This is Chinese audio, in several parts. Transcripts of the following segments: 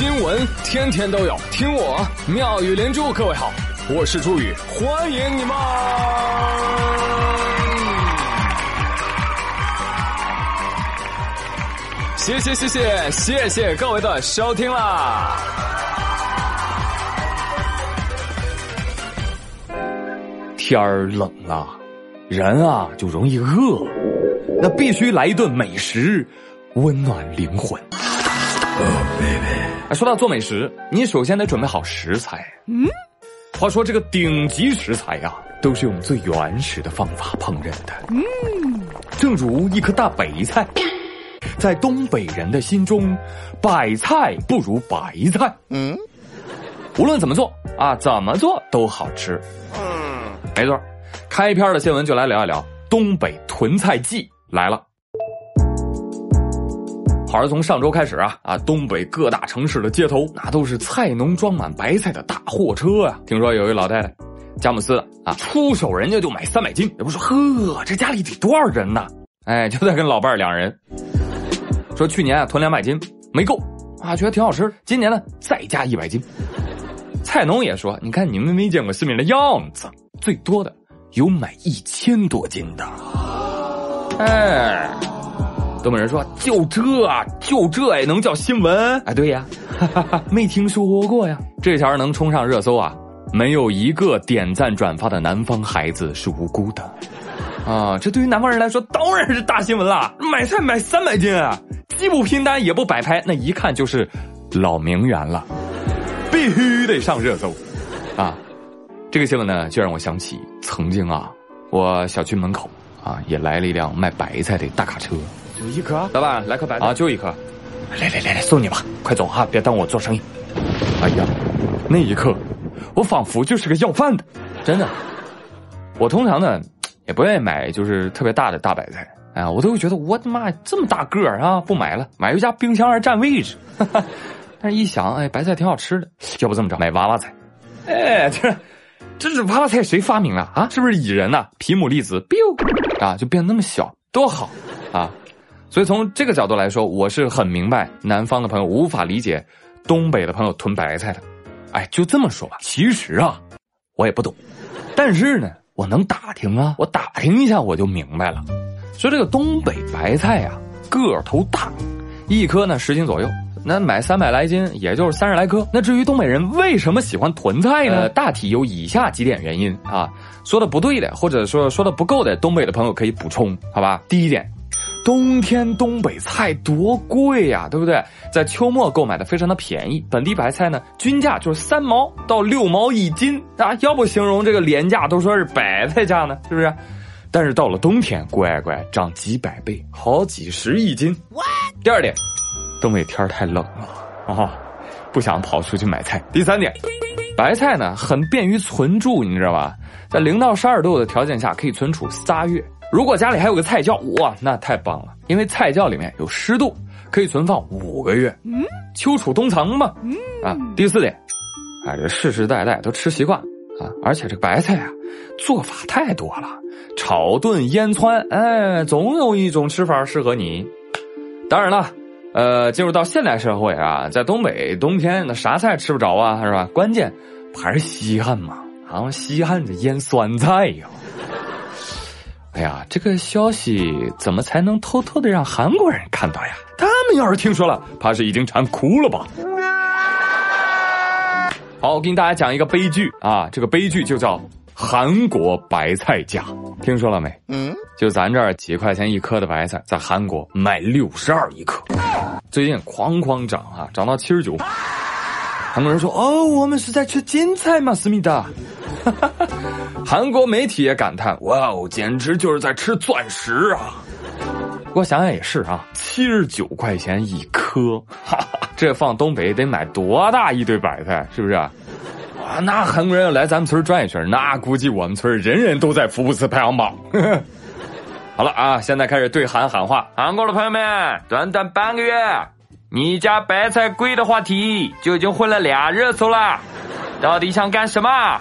新闻天天都有，听我妙语连珠。各位好，我是朱宇，欢迎你们！谢谢谢谢谢谢各位的收听啦！天儿冷了，人啊就容易饿，那必须来一顿美食，温暖灵魂。说到做美食，你首先得准备好食材。嗯，话说这个顶级食材呀，都是用最原始的方法烹饪的。嗯，正如一颗大白菜，在东北人的心中，白菜不如白菜。嗯，无论怎么做啊，怎么做都好吃。嗯，没错。开篇的新闻就来聊一聊东北囤菜季来了。好，从上周开始啊啊，东北各大城市的街头那都是菜农装满白菜的大货车啊。听说有一老太太，佳木斯啊，出手人家就买三百斤。也不说呵，这家里得多少人呢？哎，就在跟老伴儿两人说，去年啊囤两百斤没够啊，觉得挺好吃。今年呢再加一百斤。菜农也说，你看你们没见过世面的样子，最多的有买一千多斤的。哎。东北人说：“就这，就这也能叫新闻？哎，对呀，哈哈哈没听说过呀。这条能冲上热搜啊？没有一个点赞转发的南方孩子是无辜的啊！这对于南方人来说当然是大新闻啦！买菜买三百斤啊，既不拼单也不摆拍，那一看就是老名媛了，必须得上热搜啊！这个新闻呢，就让我想起曾经啊，我小区门口啊也来了一辆卖白菜的大卡车。”就一颗，老板来颗白啊，就一颗，来来来来，送你吧，快走哈，别耽误我做生意。哎呀，那一刻，我仿佛就是个要饭的，真的。我通常呢，也不愿意买就是特别大的大白菜，哎呀，我都会觉得我的妈这么大个儿啊，不买了，买回家冰箱还占位置。但是一想，哎，白菜挺好吃的，要不这么着，买娃娃菜。哎，这这是娃娃菜谁发明了啊？是不是蚁人呐？皮姆粒子，biu 啊，就变得那么小，多好啊！所以从这个角度来说，我是很明白南方的朋友无法理解东北的朋友囤白菜的。哎，就这么说吧，其实啊，我也不懂，但是呢，我能打听啊，我打听一下我就明白了。说这个东北白菜呀，个头大，一颗呢十斤左右，那买三百来斤也就是三十来颗。那至于东北人为什么喜欢囤菜呢？大体有以下几点原因啊。说的不对的，或者说说的不够的，东北的朋友可以补充，好吧？第一点。冬天东北菜多贵呀，对不对？在秋末购买的非常的便宜，本地白菜呢均价就是三毛到六毛一斤啊，要不形容这个廉价都说是白菜价呢，是不是？但是到了冬天，乖乖涨几百倍，好几十一斤。第二点，东北天太冷了啊，不想跑出去买菜。第三点，白菜呢很便于存储，你知道吧？在零到十二度的条件下可以存储仨月。如果家里还有个菜窖，哇，那太棒了！因为菜窖里面有湿度，可以存放五个月。嗯，秋储冬藏嘛。嗯啊，第四点，啊，这世世代代都吃习惯啊，而且这个白菜啊，做法太多了，炒炖腌汆，哎，总有一种吃法适合你。当然了，呃，进入到现代社会啊，在东北冬天那啥菜吃不着啊，是吧？关键还是稀罕嘛，啊，稀罕这腌酸菜呀。哎呀，这个消息怎么才能偷偷的让韩国人看到呀？他们要是听说了，怕是已经馋哭了吧？好，我给大家讲一个悲剧啊，这个悲剧就叫韩国白菜价，听说了没？嗯，就咱这儿几块钱一颗的白菜，在韩国卖六十二一颗，最近哐哐涨啊，涨到七十九。韩国人说：“哦，我们是在吃金菜吗？思密达。”韩国媒体也感叹：“哇哦，简直就是在吃钻石啊！”我想想也是啊，七十九块钱一颗，哈哈，这放东北得买多大一堆白菜，是不是？啊，那韩国人要来咱们村转一圈，那估计我们村人人都在福布斯排行榜。好了啊，现在开始对韩喊话，韩国的朋友们，短短半个月，你家白菜贵的话题就已经混了俩热搜了，到底想干什么？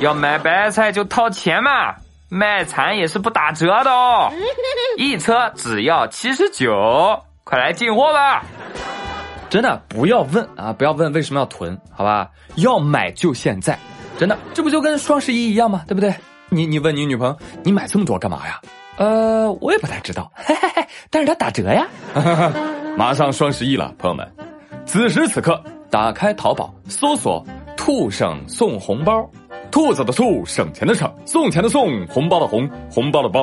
要买白菜就掏钱嘛，卖惨也是不打折的哦，一车只要七十九，快来进货吧！真的不要问啊，不要问为什么要囤，好吧？要买就现在，真的，这不就跟双十一一样吗？对不对？你你问你女朋友，你买这么多干嘛呀？呃，我也不太知道，嘿嘿嘿，但是它打折呀。马上双十一了，朋友们，此时此刻打开淘宝，搜索“兔省送红包”，兔子的兔，省钱的省，送钱的送，红包的红，红包的包，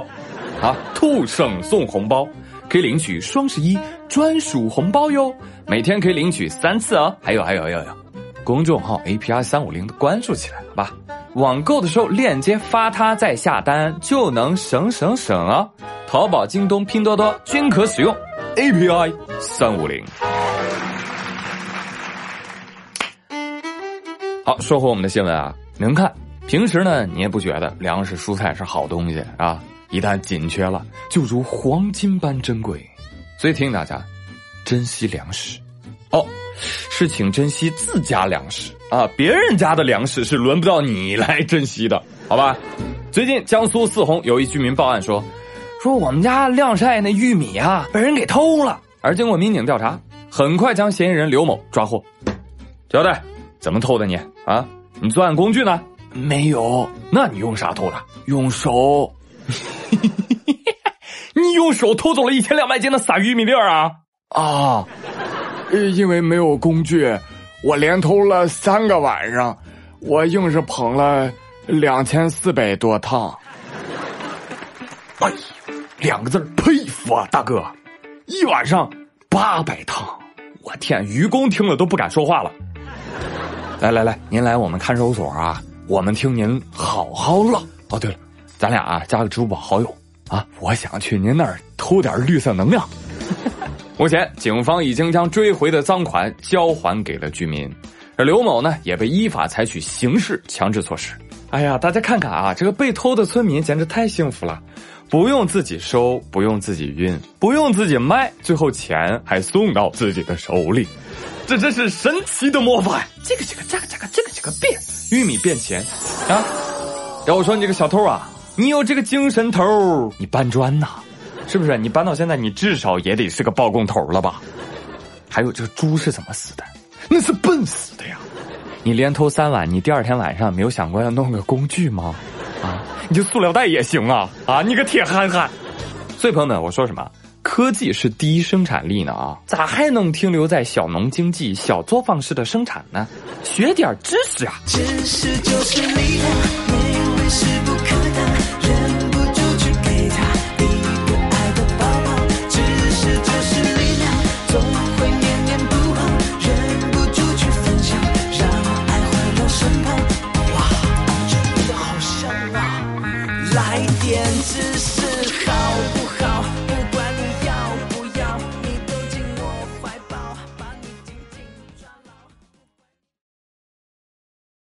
啊，兔省送红包可以领取双十一专属红包哟，每天可以领取三次哦。还有还有还有，公众号 A P R 三五零的关注起来，好吧？网购的时候链接发他再下单就能省省省啊！淘宝、京东、拼多多均可使用 A P I 三五零。好，说回我们的新闻啊，您看，平时呢你也不觉得粮食蔬菜是好东西啊，一旦紧缺了，就如黄金般珍贵，所以提醒大家珍惜粮食哦。是请珍惜自家粮食啊，别人家的粮食是轮不到你来珍惜的，好吧？最近江苏泗洪有一居民报案说，说我们家晾晒那玉米啊被人给偷了，而经过民警调查，很快将嫌疑人刘某抓获。交代，怎么偷的你啊？你作案工具呢？没有，那你用啥偷的？用手。你用手偷走了一千两百斤的撒玉米粒儿啊？啊。因为没有工具，我连偷了三个晚上，我硬是捧了两千四百多趟。哎呦，两个字佩服啊，大哥！一晚上八百趟，我天，愚公听了都不敢说话了。来来来，您来我们看守所啊，我们听您好好唠。哦，对了，咱俩啊加个支付宝好友啊，我想去您那儿偷点绿色能量。目前，警方已经将追回的赃款交还给了居民，而刘某呢，也被依法采取刑事强制措施。哎呀，大家看看啊，这个被偷的村民简直太幸福了，不用自己收，不用自己运，不用自己卖，最后钱还送到自己的手里，这真是神奇的魔法！这个这个这个这个这个这个变玉米变钱啊！然后我说你这个小偷啊，你有这个精神头，你搬砖呐！是不是你搬到现在，你至少也得是个包工头了吧？还有这个猪是怎么死的？那是笨死的呀！你连偷三碗，你第二天晚上没有想过要弄个工具吗？啊，你就塑料袋也行啊！啊，你个铁憨憨！所以朋友们，我说什么？科技是第一生产力呢啊。咋还能停留在小农经济小作坊式的生产呢？学点知识啊。知识就是力量美味是不可挡忍不住去给他一个爱的抱抱知识就是力量总会念念不忘忍不住去分享让爱回到身旁。哇真的好香啊。来点子